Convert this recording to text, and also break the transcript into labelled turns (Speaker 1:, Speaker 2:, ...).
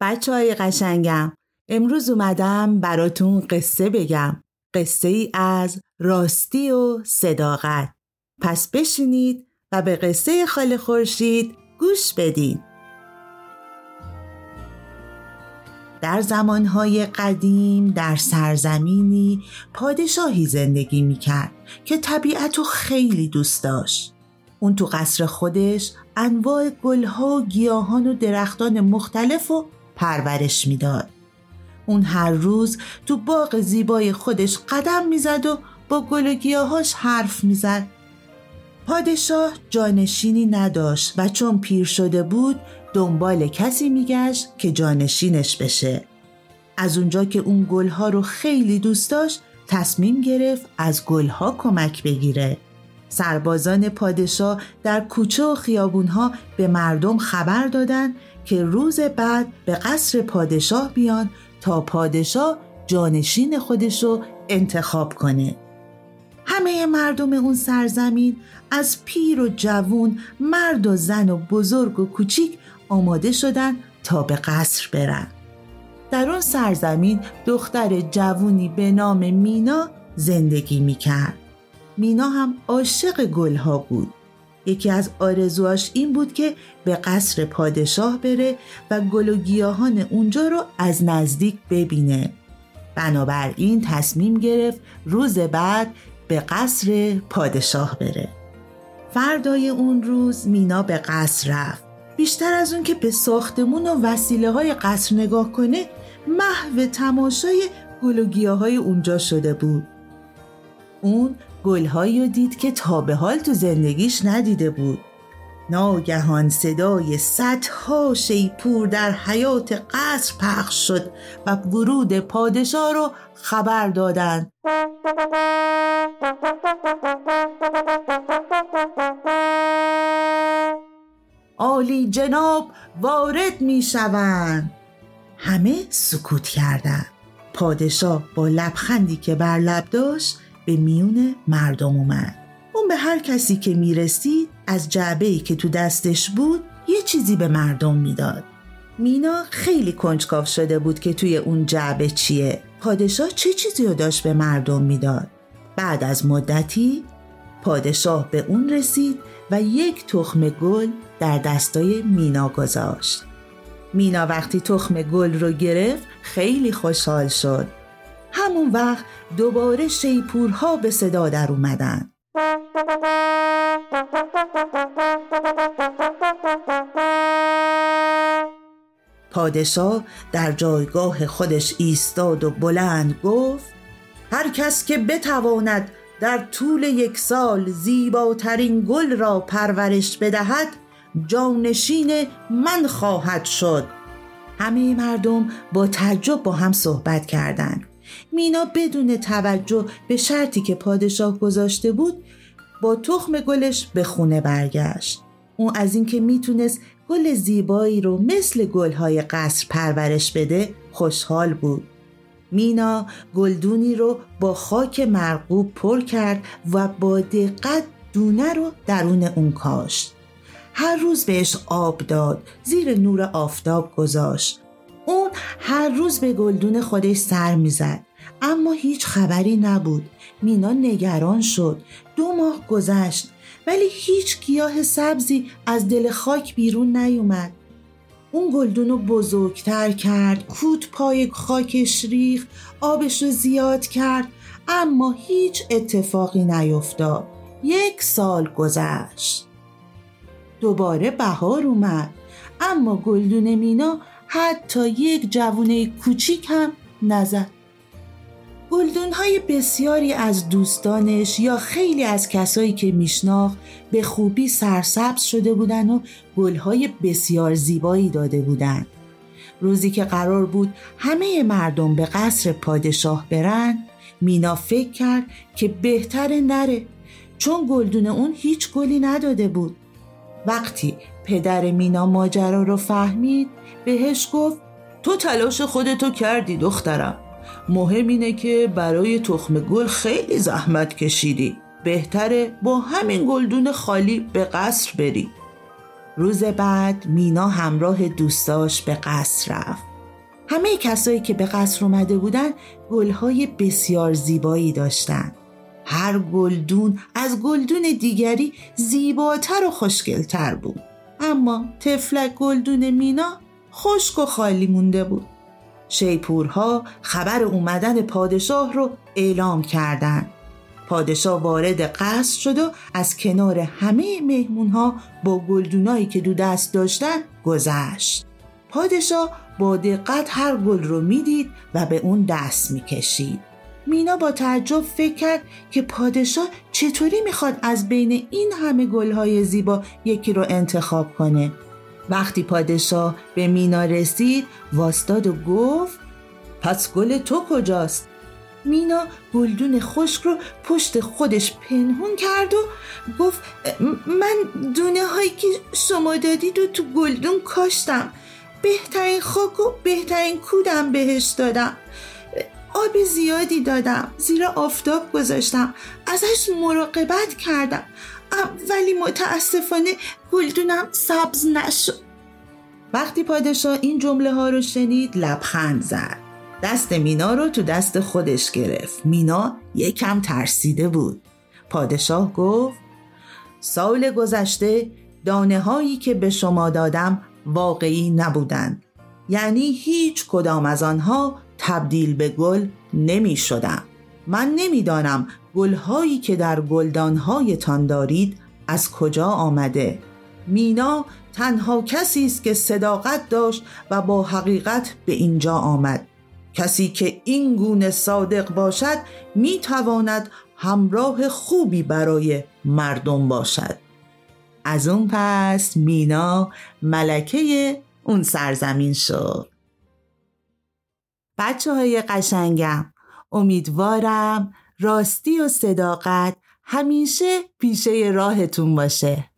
Speaker 1: بچه های قشنگم امروز اومدم براتون قصه بگم. قصه ای از راستی و صداقت. پس بشینید و به قصه خاله خورشید گوش بدین. در زمانهای قدیم در سرزمینی پادشاهی زندگی می‌کرد که طبیعت رو خیلی دوست داشت. اون تو قصر خودش انواع گلها و گیاهان و درختان مختلف و پرورش می‌داد. اون هر روز تو باغ زیبای خودش قدم می‌زد و با گل و گیاهاش حرف می‌زد. پادشاه جانشینی نداشت و چون پیر شده بود دنبال کسی میگشت که جانشینش بشه. از اونجا که اون گلها رو خیلی دوست داشت تصمیم گرفت از گلها کمک بگیره. سربازان پادشاه در کوچه و خیابونها به مردم خبر دادند که روز بعد به قصر پادشاه بیان تا پادشاه جانشین خودشو انتخاب کنه. همه مردم اون سرزمین از پیر و جوون مرد و زن و بزرگ و کوچیک آماده شدن تا به قصر برن. در اون سرزمین دختر جوونی به نام مینا زندگی می‌کرد. مینا هم عاشق گلها بود. یکی از آرزواش این بود که به قصر پادشاه بره و گل و گیاهان اونجا رو از نزدیک ببینه. بنابراین تصمیم گرفت روز بعد به قصر پادشاه بره. فردای اون روز مینا به قصر رفت. بیشتر از اون که به ساختمون و وسیله های قصر نگاه کنه محو تماشای گل و گیاه های اونجا شده بود. اون گلهایی رو دید که تا به حال تو زندگیش ندیده بود. ناگهان صدای صدها شیپور در حیات قصر پخش شد و ورود پادشاه رو خبر دادند. عالی جناب وارد می شوند. همه سکوت کردند. پادشاه با لبخندی که بر لب داشت به میون مردم اومد. اون به هر کسی که می‌رسید از جعبه که تو دستش بود یه چیزی به مردم می‌داد. مینا خیلی کنجکاو شده بود که توی اون جعبه چیه. پادشاه چه چیزی رو داشت به مردم می‌داد؟ بعد از مدتی پادشاه به اون رسید و یک تخم گل در دستای مینا گذاشت. مینا وقتی تخم گل رو گرفت خیلی خوشحال شد. همون وقت دوباره شیپورها به صدا در اومدن. پادشاه در جایگاه خودش ایستاد و بلند گفت هر کس که بتواند در طول یک سال زیباترین گل را پرورش بدهد جانشین من خواهد شد. همه مردم با تعجب با هم صحبت کردند. مینا بدون توجه به شرطی که پادشاه گذاشته بود با تخم گلش به خونه برگشت. اون از اینکه می‌تونست گل زیبایی رو مثل گلهای قصر پرورش بده خوشحال بود. مینا گلدونی رو با خاک مرغوب پر کرد و با دقت دونه رو درون اون کاشت. هر روز بهش آب داد زیر نور آفتاب گذاشت. اون هر روز به گلدون خودش سر می‌زد. اما هیچ خبری نبود. مینا نگران شد. دو ماه گذشت. ولی هیچ گیاه سبزی از دل خاک بیرون نیومد. اون گلدون رو بزرگتر کرد. کود پای خاکش ریخ آبش رو زیاد کرد. اما هیچ اتفاقی نیفتاد. یک سال گذشت. دوباره بهار اومد. اما گلدون مینا حتی یک جوونه کوچیک هم نزد گلدون های بسیاری از دوستانش یا خیلی از کسایی که میشناخت به خوبی سرسبز شده بودن و گلهای بسیار زیبایی داده بودند. روزی که قرار بود همه مردم به قصر پادشاه برن مینا فکر کرد که بهتره نره چون گلدون اون هیچ گلی نداده بود وقتی پدر مینا ماجرا رو فهمید بهش گفت تو تلاش خودتو کردی دخترم. مهم اینه که برای تخم گل خیلی زحمت کشیدی. بهتره با همین گلدون خالی به قصر بری. روز بعد مینا همراه دوستاش به قصر رفت. همه کسایی که به قصر اومده بودن گلهای بسیار زیبایی داشتن. هر گلدون از گلدون دیگری زیباتر و خوشگلتر بود. اما تفلک گلدون مینا خشک و خالی مونده بود شیپورها خبر اومدن پادشاه رو اعلام کردند. پادشاه وارد قصر شد و از کنار همه مهمونها با گلدونایی که دو دست داشتن گذشت. پادشاه با دقت هر گل رو می‌دید و به اون دست می‌کشید. مینا با تعجب فکر کرد که پادشاه چطوری می‌خواد از بین این همه گلهای زیبا یکی رو انتخاب کنه. وقتی پادشاه به مینا رسید واستاد و گفت پس گل تو کجاست؟ مینا گلدون خشک رو پشت خودش پنهون کرد و گفت من دونه هایی که شما دادید و تو گلدون کاشتم. بهترین خاک و بهترین کودم بهش دادم. آب زیادی دادم. زیر آفتاب گذاشتم. ازش مراقبت کردم. ولی متاسفانه گلدونم سبز نشد. وقتی پادشاه این جمله ها رو شنید لبخند زد. دست مینا رو تو دست خودش گرفت. مینا یکم ترسیده بود. پادشاه گفت سال گذشته دانه هایی که به شما دادم واقعی نبودند. یعنی هیچ کدام از آنها تبدیل به گل نمی شدم من نمی‌دانم گلهایی که در گلدانهایتان دارید از کجا آمده. مینا تنها کسی است که صداقت داشت و با حقیقت به اینجا آمد. کسی که این گونه صادق باشد می تواند همراه خوبی برای مردم باشد. از اون پس مینا ملکه اون سرزمین شد. بچه های قشنگم. امیدوارم راستی و صداقت همیشه پیشه راهتون باشه.